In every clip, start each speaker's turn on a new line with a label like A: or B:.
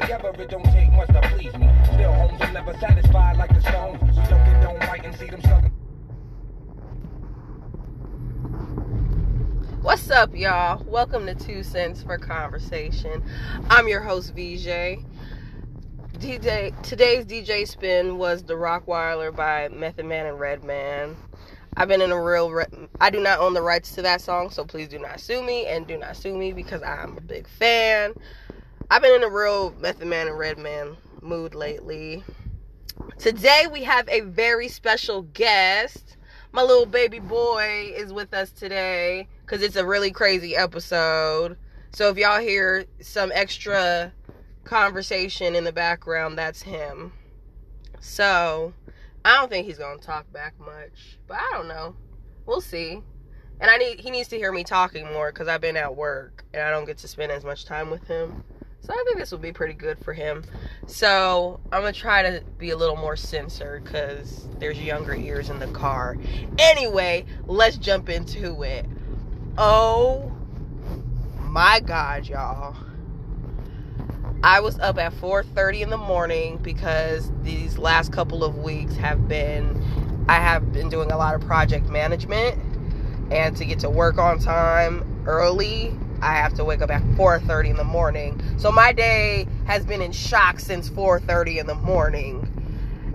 A: together. It don't take much to please me. Still, homes are never satisfied like the stones. Don't right and see them.
B: What's up, y'all? Welcome to Two Cents for Conversation. I'm your host, VJ. DJ today's DJ spin was the Rockwilder by Method Man and Redman. I've been in a real re- I do not own the rights to that song, so please do not sue me and do not sue me because I'm a big fan. I've been in a real Method Man and Redman mood lately. Today we have a very special guest. My little baby boy is with us today because it's a really crazy episode. So if y'all hear some extra conversation in the background, that's him. So I don't think he's gonna talk back much, but I don't know. We'll see. And I need he needs to hear me talking more because I've been at work and I don't get to spend as much time with him. So I think this will be pretty good for him. So I'm gonna try to be a little more censored because there's younger ears in the car. Anyway, let's jump into it. Oh my god, y'all. I was up at 4:30 in the morning because these last couple of weeks have been I have been doing a lot of project management and to get to work on time early, I have to wake up at 4:30 in the morning. So my day has been in shock since 4:30 in the morning.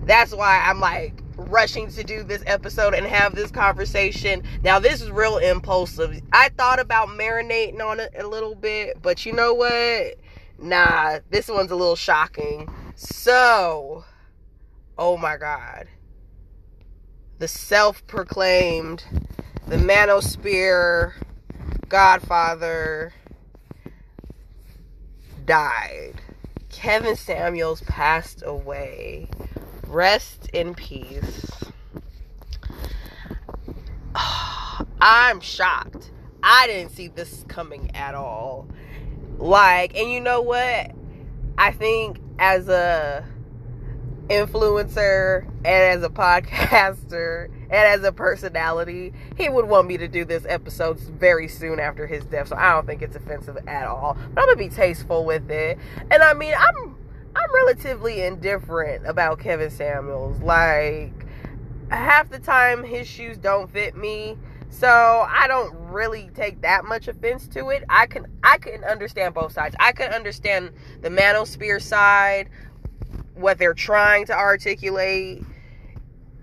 B: That's why I'm like rushing to do this episode and have this conversation. Now this is real impulsive. I thought about marinating on it a little bit, but you know what? Nah, this one's a little shocking. So, oh my god. The self proclaimed, the manosphere godfather died. Kevin Samuels passed away. Rest in peace. I'm shocked. I didn't see this coming at all. Like, and you know what? I think as a influencer and as a podcaster and as a personality, he would want me to do this episode very soon after his death. So I don't think it's offensive at all. But I'm gonna be tasteful with it. And I mean, I'm I'm relatively indifferent about Kevin Samuels. Like half the time his shoes don't fit me. So I don't really take that much offense to it. I can I can understand both sides. I can understand the manosphere side, what they're trying to articulate.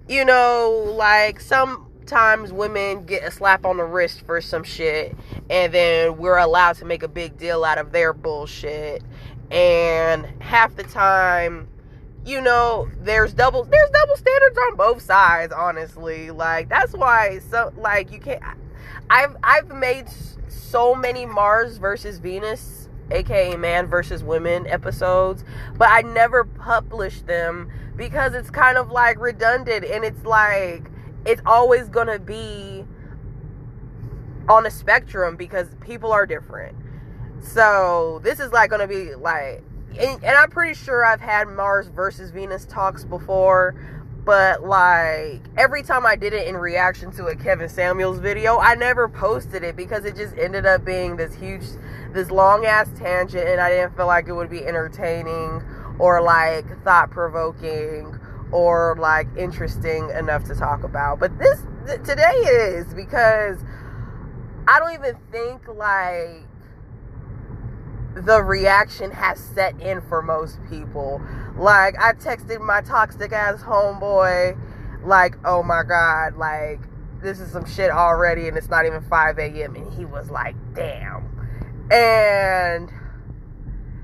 B: You know, like sometimes women get a slap on the wrist for some shit and then we're allowed to make a big deal out of their bullshit. And half the time you know there's double there's double standards on both sides honestly like that's why so like you can't i've i've made so many mars versus venus aka man versus women episodes but i never published them because it's kind of like redundant and it's like it's always gonna be on a spectrum because people are different. So this is like gonna be like and, and I'm pretty sure I've had Mars versus Venus talks before, but like every time I did it in reaction to a Kevin Samuels video, I never posted it because it just ended up being this huge, this long ass tangent, and I didn't feel like it would be entertaining or like thought provoking or like interesting enough to talk about. But this th- today is because I don't even think like the reaction has set in for most people. Like, I texted my toxic ass homeboy, like, oh my god, like, this is some shit already, and it's not even 5 a.m. And he was like, damn. And,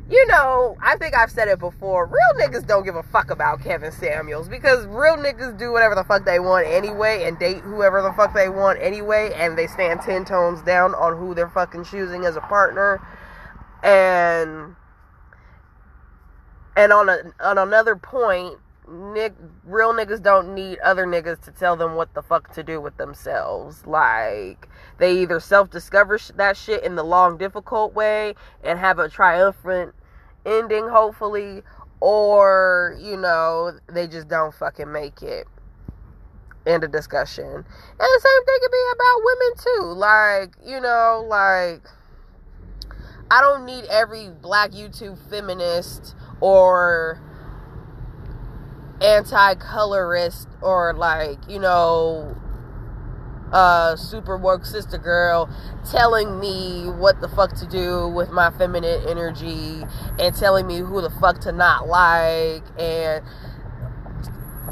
B: you know, I think I've said it before real niggas don't give a fuck about Kevin Samuels because real niggas do whatever the fuck they want anyway and date whoever the fuck they want anyway, and they stand 10 tones down on who they're fucking choosing as a partner and and on a on another point Nick, real niggas don't need other niggas to tell them what the fuck to do with themselves. Like, they either self discover sh- that shit in the long, difficult way and have a triumphant ending, hopefully, or, you know, they just don't fucking make it. end of discussion. And the same thing could be about women too. Like, you know, like I don't need every black YouTube feminist or anti-colorist or like, you know, uh, super woke sister girl telling me what the fuck to do with my feminine energy and telling me who the fuck to not like and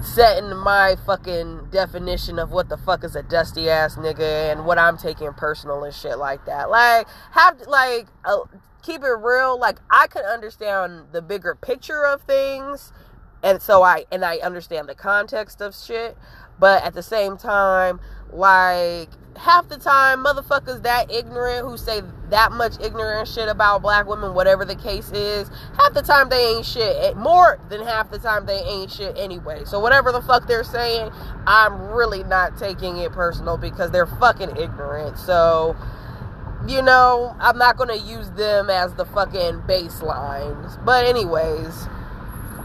B: setting my fucking definition of what the fuck is a dusty ass nigga and what I'm taking personal and shit like that. Like, have like uh, keep it real. Like, I can understand the bigger picture of things, and so I and I understand the context of shit. But at the same time, like half the time motherfuckers that ignorant who say that much ignorant shit about black women whatever the case is half the time they ain't shit eh, more than half the time they ain't shit anyway so whatever the fuck they're saying i'm really not taking it personal because they're fucking ignorant so you know i'm not gonna use them as the fucking baselines but anyways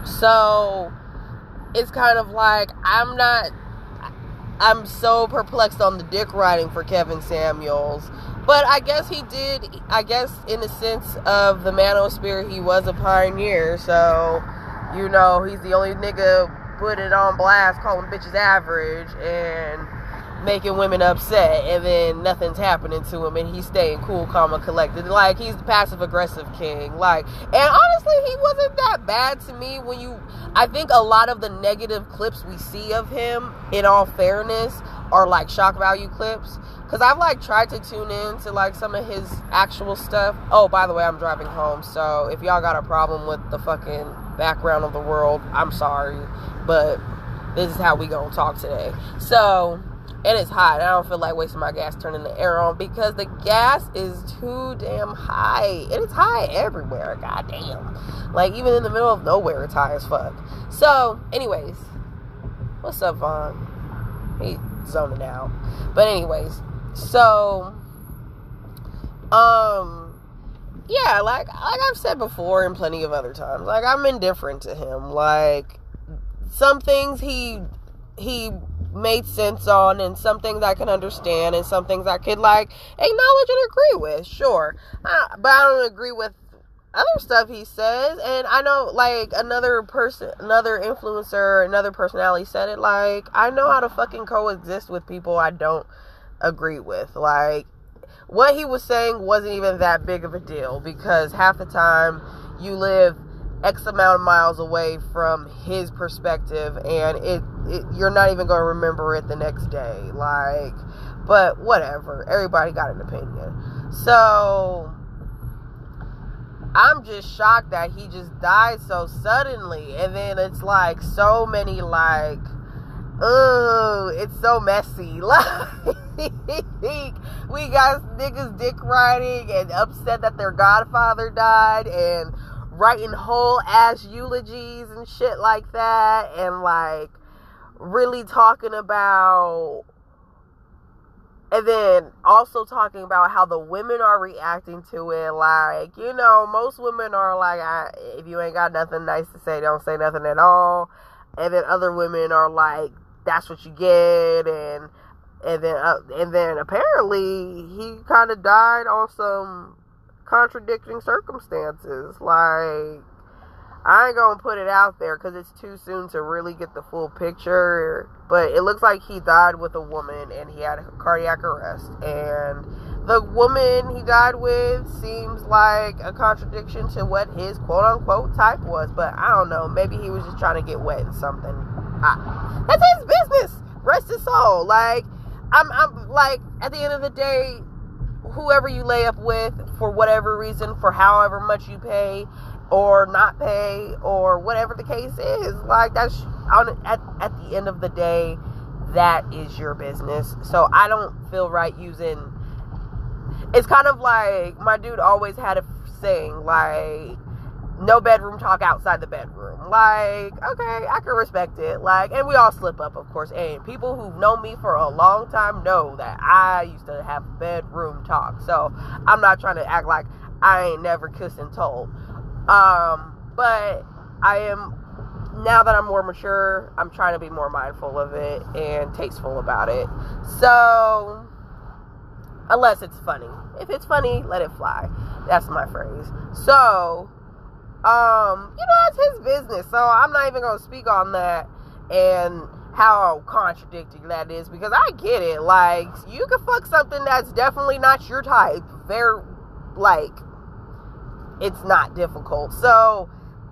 B: so it's kind of like i'm not I'm so perplexed on the dick riding for Kevin Samuels. But I guess he did, I guess, in the sense of the manosphere, he was a pioneer. So, you know, he's the only nigga put it on blast, calling bitches average, and making women upset and then nothing's happening to him and he's staying cool, calm, and collected. Like he's the passive aggressive king. Like and honestly he wasn't that bad to me when you I think a lot of the negative clips we see of him, in all fairness, are like shock value clips. Cause I've like tried to tune in to like some of his actual stuff. Oh, by the way, I'm driving home, so if y'all got a problem with the fucking background of the world, I'm sorry. But this is how we gonna talk today. So and it's hot. I don't feel like wasting my gas turning the air on because the gas is too damn high. It's high everywhere. God damn. Like even in the middle of nowhere, it's high as fuck. So, anyways, what's up, Vaughn? He's zoning out. But anyways, so um yeah, like like I've said before and plenty of other times, like I'm indifferent to him. Like some things he he made sense on and some things I can understand and some things I could like acknowledge and agree with, sure. Uh, but I don't agree with other stuff he says and I know like another person another influencer, another personality said it like I know how to fucking coexist with people I don't agree with. Like what he was saying wasn't even that big of a deal because half the time you live X amount of miles away from his perspective, and it, it you're not even going to remember it the next day. Like, but whatever. Everybody got an opinion. So I'm just shocked that he just died so suddenly, and then it's like so many like. Oh, it's so messy. Like, we got niggas dick riding and upset that their godfather died, and writing whole ass eulogies and shit like that and like really talking about and then also talking about how the women are reacting to it. Like you know most women are like if you ain't got nothing nice to say don't say nothing at all. And then other women are like that's what you get. And and then uh, and then apparently he kind of died on some contradicting circumstances. Like, I ain't gonna put it out there because it's too soon to really get the full picture. But it looks like he died with a woman and he had a cardiac arrest. And the woman he died with seems like a contradiction to what his quote unquote type was. But I don't know. Maybe he was just trying to get wet in something. I, that's his business. Rest his soul. Like, I'm, I'm like, at the end of the day, whoever you lay up with for whatever reason, for however much you pay or not pay or whatever the case is. Like that's on at at the end of the day, that is your business. So I don't feel right using. It's kind of like my dude always had a saying like no bedroom talk outside the bedroom. Like, okay, I can respect it. Like, and we all slip up, of course. And people who've known me for a long time know that I used to have bedroom talk. So I'm not trying to act like I ain't never kissed and told. Um, but I am now that I'm more mature, I'm trying to be more mindful of it and tasteful about it. So, unless it's funny. If it's funny, let it fly. That's my phrase. So, um, you know, that's his business. So I'm not even gonna speak on that and how contradicting that is because I get it. Like, you can fuck something that's definitely not your type. They're like, it's not difficult. So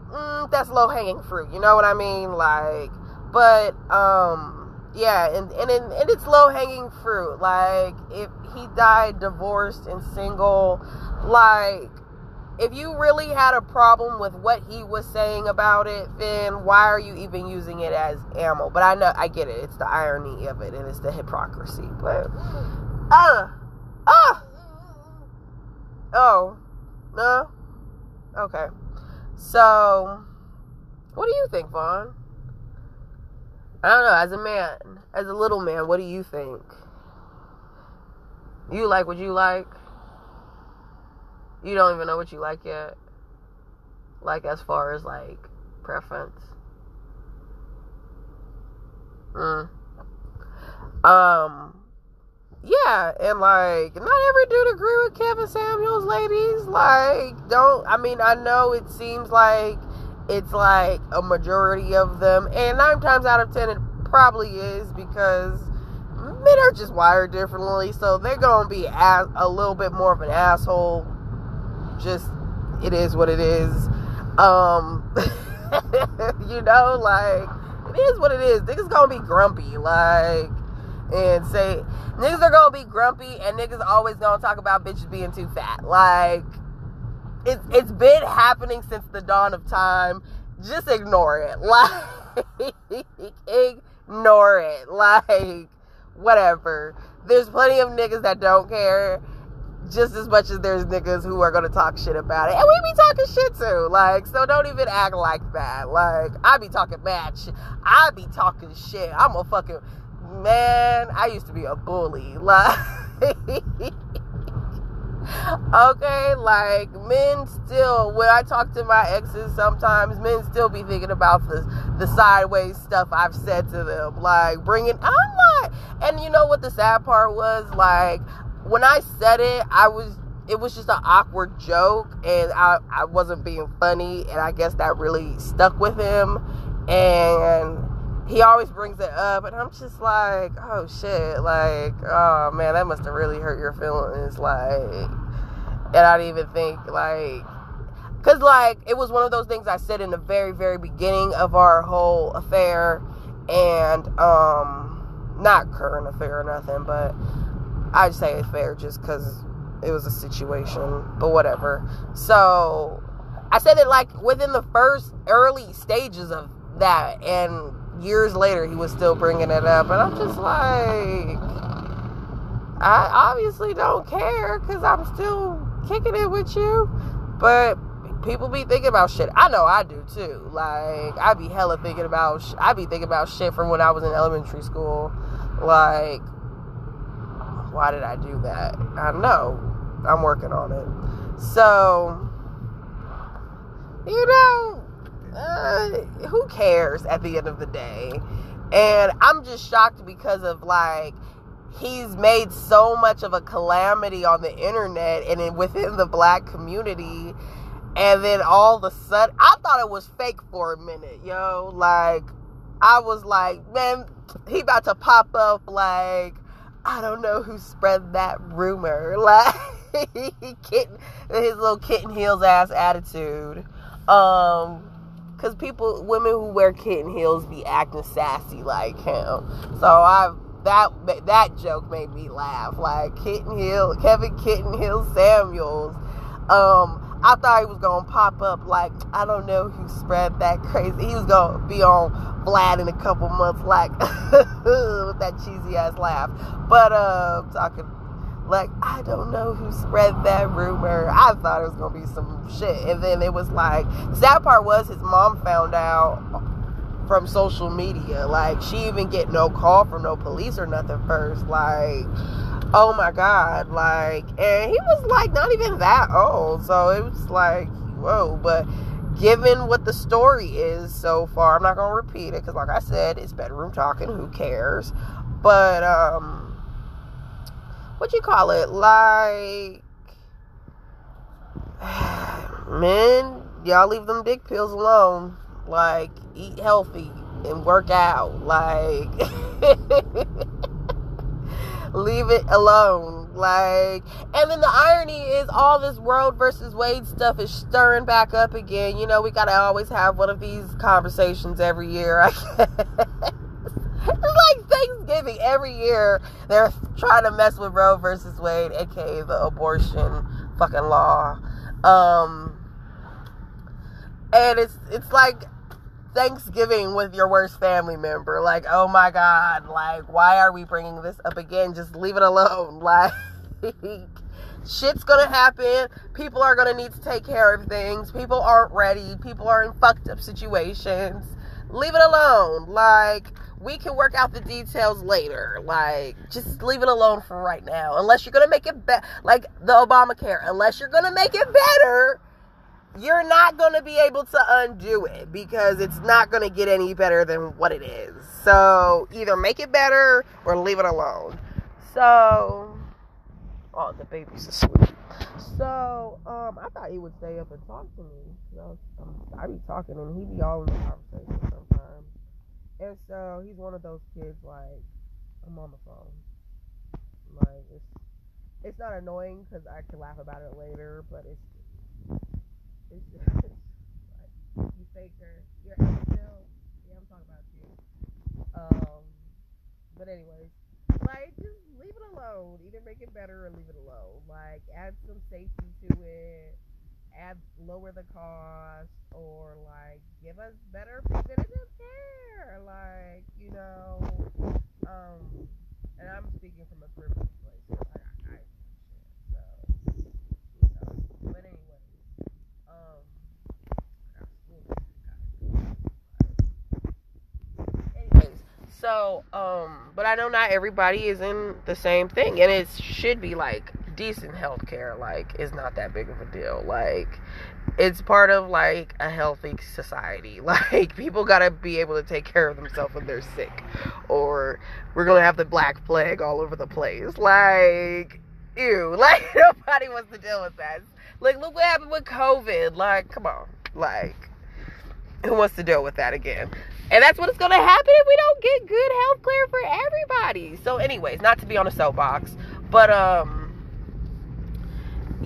B: mm, that's low hanging fruit. You know what I mean? Like, but um, yeah, and and and it's low hanging fruit. Like, if he died divorced and single, like if you really had a problem with what he was saying about it, then why are you even using it as ammo? But I know I get it. It's the irony of it and it's the hypocrisy. But uh uh oh no okay. So what do you think, Vaughn? I don't know. As a man, as a little man, what do you think? You like what you like? You don't even know what you like yet. Like as far as like preference. Mm. Um yeah, and like not every dude agree with Kevin Samuels, ladies. Like, don't I mean I know it seems like it's like a majority of them, and nine times out of ten it probably is because men are just wired differently, so they're gonna be as, a little bit more of an asshole just it is what it is. Um, you know, like it is what it is. Niggas gonna be grumpy, like, and say niggas are gonna be grumpy, and niggas always gonna talk about bitches being too fat. Like, it's it's been happening since the dawn of time. Just ignore it. Like, ignore it. Like, whatever. There's plenty of niggas that don't care just as much as there's niggas who are gonna talk shit about it. And we be talking shit too. Like, so don't even act like that. Like, I be talking bad shit. I be talking shit. I'm a fucking man. I used to be a bully. Like Okay, like men still when I talk to my exes sometimes men still be thinking about the the sideways stuff I've said to them like bringing I'm not and you know what the sad part was like when I said it, I was it was just an awkward joke and I, I wasn't being funny and I guess that really stuck with him and he always brings it up and I'm just like, oh shit, like, oh man, that must have really hurt your feelings, like and I didn't even think like cause like it was one of those things I said in the very, very beginning of our whole affair and um not current affair or nothing, but I'd say fair just because it was a situation, but whatever. So I said it like within the first early stages of that, and years later he was still bringing it up, and I'm just like, I obviously don't care because I'm still kicking it with you, but people be thinking about shit. I know I do too. Like I be hella thinking about. Sh- I be thinking about shit from when I was in elementary school. Like why did I do that? I know. I'm working on it. So, you know, uh, who cares at the end of the day? And I'm just shocked because of like, he's made so much of a calamity on the internet and within the black community. And then all of a sudden, I thought it was fake for a minute, yo. Like, I was like, man, he about to pop up like I don't know who spread that rumor. Like kitten, his little kitten heels ass attitude. Um, cause people, women who wear kitten heels be acting sassy like him. So I that that joke made me laugh. Like kitten heel, Kevin Kitten Hill Samuels. Um, I thought he was gonna pop up like I don't know who spread that crazy. He was gonna be on Vlad in a couple months, like with that cheesy ass laugh. But uh, talking like I don't know who spread that rumor. I thought it was gonna be some shit, and then it was like the sad part was his mom found out from social media. Like she even get no call from no police or nothing first. Like oh my god, like, and he was like not even that old, so it was like whoa, but given what the story is so far, I'm not gonna repeat it because, like I said, it's bedroom talking. Who cares? But um, what you call it? Like, men, y'all leave them dick pills alone. Like, eat healthy and work out. Like, leave it alone. Like, and then the irony is all this Roe versus Wade stuff is stirring back up again. You know, we gotta always have one of these conversations every year. I guess. Like Thanksgiving every year. They're trying to mess with Roe versus Wade, aka the abortion fucking law. Um, and it's it's like Thanksgiving with your worst family member. Like, oh my God, like, why are we bringing this up again? Just leave it alone. Like, shit's gonna happen. People are gonna need to take care of things. People aren't ready. People are in fucked up situations. Leave it alone. Like, we can work out the details later. Like, just leave it alone for right now. Unless you're gonna make it better, like the Obamacare. Unless you're gonna make it better you're not going to be able to undo it because it's not going to get any better than what it is. So either make it better or leave it alone. So, oh, the baby's asleep. So, um, I thought he would stay up and talk to me. You know, I be talking and he be all in the conversation sometimes. And so he's one of those kids like I'm on the phone. Like it's it's not annoying because I can laugh about it later, but it's it's just like, you faker. You're still. Yeah, I'm talking about you. Um, but anyways, like it alone. Either make it better or leave it alone. Like add some safety to it. Add lower the cost or like give us better preventative care. Like you know, um, and I'm speaking from a privileged place. So I, I, so you know, but anyway. Anyways, so um, but I know not everybody is in the same thing, and it should be like decent health care. Like, it's not that big of a deal. Like, it's part of like a healthy society. Like, people gotta be able to take care of themselves when they're sick, or we're gonna have the black plague all over the place. Like, ew, like nobody wants to deal with that. Like, look what happened with COVID. Like, come on. Like, who wants to deal with that again? And that's what it's going to happen if we don't get good health care for everybody. So, anyways, not to be on a soapbox, but, um,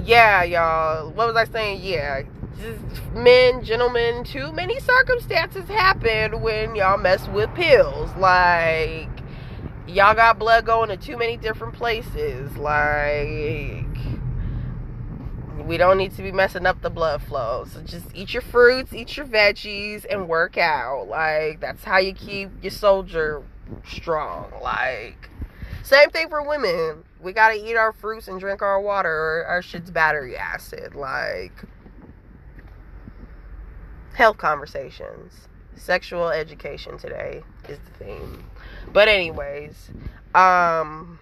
B: yeah, y'all. What was I saying? Yeah. Just men, gentlemen, too many circumstances happen when y'all mess with pills. Like, y'all got blood going to too many different places. Like, we don't need to be messing up the blood flow. So just eat your fruits, eat your veggies, and work out. Like, that's how you keep your soldier strong. Like, same thing for women. We gotta eat our fruits and drink our water, or our shit's battery acid. Like, health conversations. Sexual education today is the theme. But, anyways, um,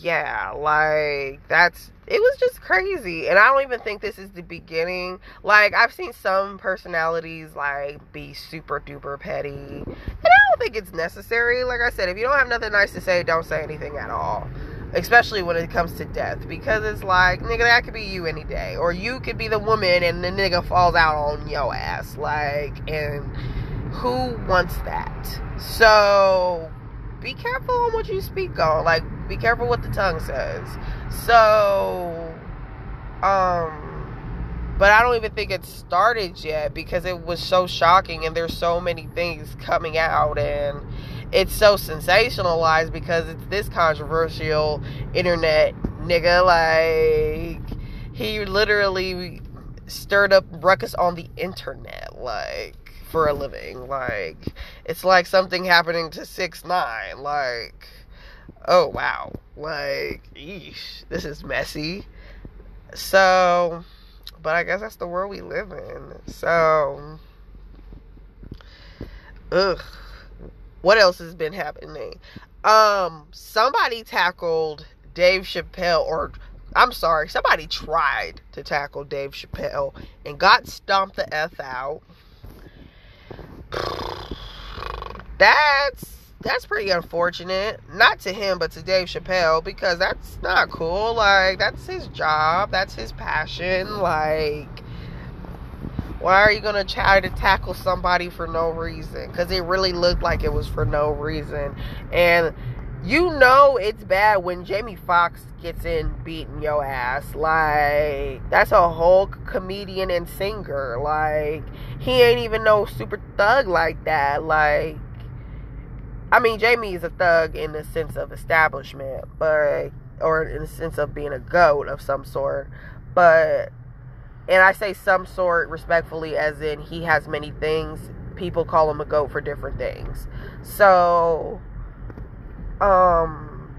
B: yeah, like, that's it was just crazy and i don't even think this is the beginning. Like i've seen some personalities like be super duper petty and i don't think it's necessary. Like i said if you don't have nothing nice to say don't say anything at all especially when it comes to death because it's like nigga that could be you any day or you could be the woman and the nigga falls out on your ass like and who wants that? So be careful on what you speak on like be careful what the tongue says. So, um, but I don't even think it started yet because it was so shocking and there's so many things coming out and it's so sensationalized because it's this controversial internet nigga like he literally stirred up ruckus on the internet like for a living like it's like something happening to 6 9 like oh wow, like, eesh, this is messy. So, but I guess that's the world we live in. So, ugh. What else has been happening? Um, somebody tackled Dave Chappelle or I'm sorry, somebody tried to tackle Dave Chappelle and got stomped the F out. That's that's pretty unfortunate. Not to him, but to Dave Chappelle, because that's not cool. Like, that's his job, that's his passion. Like, why are you gonna try to tackle somebody for no reason? Because it really looked like it was for no reason. And you know it's bad when Jamie Foxx gets in beating your ass. Like, that's a whole comedian and singer. Like, he ain't even no super thug like that. Like, I mean, Jamie is a thug in the sense of establishment, but or in the sense of being a goat of some sort. But and I say some sort respectfully, as in he has many things. People call him a goat for different things. So, um,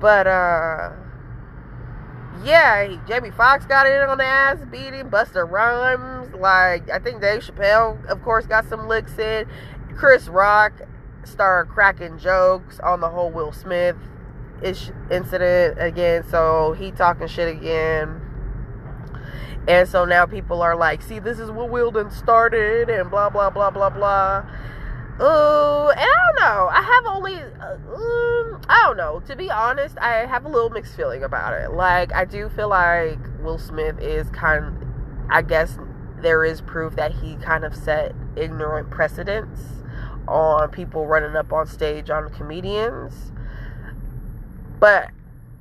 B: but uh, yeah, Jamie Foxx got in on the ass beating. Busta Rhymes, like I think Dave Chappelle, of course, got some licks in. Chris Rock started cracking jokes on the whole Will Smith ish incident again. So he talking shit again. And so now people are like, see, this is what Wilden started, and blah, blah, blah, blah, blah. Oh, and I don't know. I have only, uh, um, I don't know. To be honest, I have a little mixed feeling about it. Like, I do feel like Will Smith is kind of, I guess there is proof that he kind of set ignorant precedents on people running up on stage on comedians. But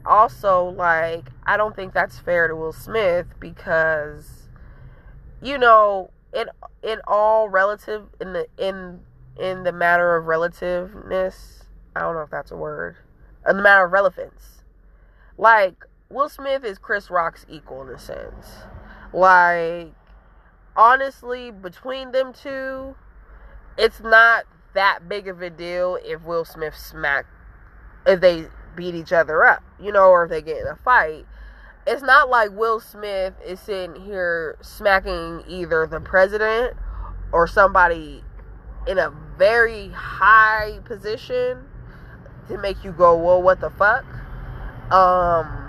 B: also, like, I don't think that's fair to Will Smith because, you know, in in all relative in the in in the matter of relativeness, I don't know if that's a word. In the matter of relevance, like Will Smith is Chris Rock's equal in a sense. Like, honestly, between them two, it's not that big of a deal if Will Smith smack if they beat each other up, you know, or if they get in a fight. It's not like Will Smith is sitting here smacking either the president or somebody in a very high position to make you go, "Well, what the fuck?" Um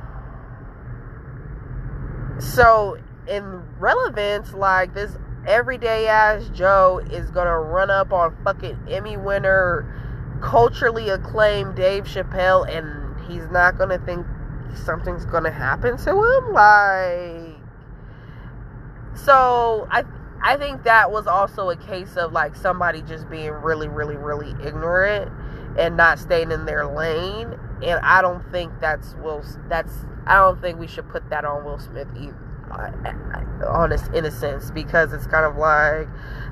B: so in relevance like this everyday ass Joe is gonna run up on fucking Emmy winner, culturally acclaimed Dave Chappelle, and he's not gonna think something's gonna happen to him. Like, so I I think that was also a case of like somebody just being really, really, really ignorant and not staying in their lane. And I don't think that's Will. That's I don't think we should put that on Will Smith either honest innocence because it's kind of like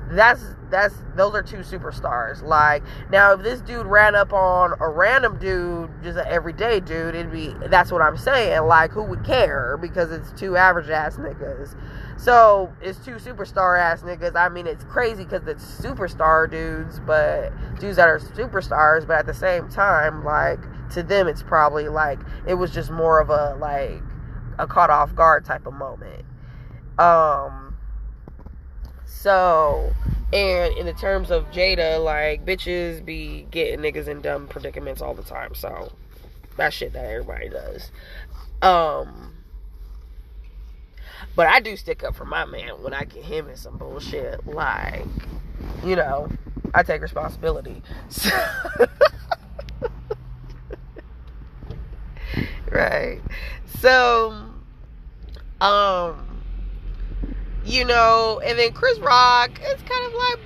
B: that's that's those are two superstars. Like now if this dude ran up on a random dude just an everyday dude it'd be that's what i'm saying. Like who would care? Because it's two average ass niggas. So it's two superstar ass niggas. I mean it's crazy because it's superstar dudes but dudes that are superstars but at the same time like to them it's probably like it was just more of a like a caught off guard type of moment. Um, so, and in the terms of Jada, like bitches be getting niggas in dumb predicaments all the time. So, that shit that everybody does. Um, but I do stick up for my man when I get him in some bullshit. Like, you know, I take responsibility. So right. So, um, you know, and then Chris Rock, it's kind of like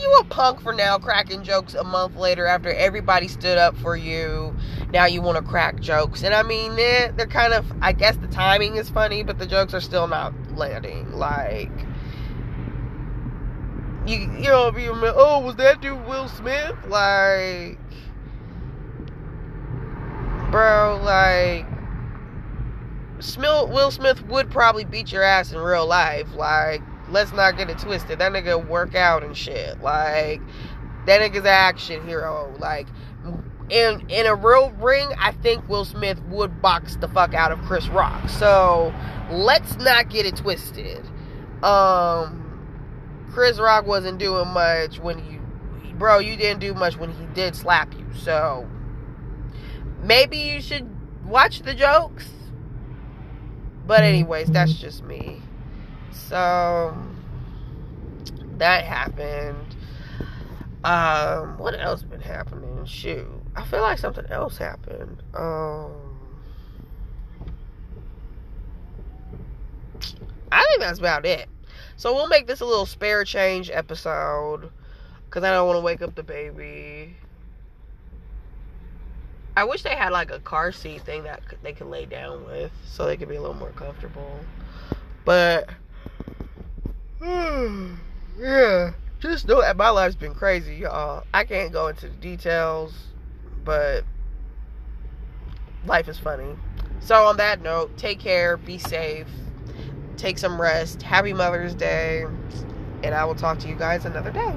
B: you a punk for now cracking jokes a month later after everybody stood up for you. Now you want to crack jokes, and I mean, they're, they're kind of. I guess the timing is funny, but the jokes are still not landing. Like, you you know, be oh, was that dude Will Smith? Like, bro, like Will Smith would probably beat your ass in real life. Like, let's not get it twisted. That nigga work out and shit. Like, that nigga's an action hero. Like, in in a real ring, I think Will Smith would box the fuck out of Chris Rock. So let's not get it twisted. Um, Chris Rock wasn't doing much when you, bro. You didn't do much when he did slap you. So maybe you should watch the jokes But anyways, that's just me. So that happened. Um, what else been happening? Shoot, I feel like something else happened. Um, I think that's about it. So we'll make this a little spare change episode because I don't want to wake up the baby. I wish they had like a car seat thing that they could lay down with so they could be a little more comfortable. But hmm, yeah, just know that my life's been crazy, y'all. I can't go into the details, but life is funny. So on that note, take care, be safe, take some rest. Happy Mother's Day, and I will talk to you guys another day.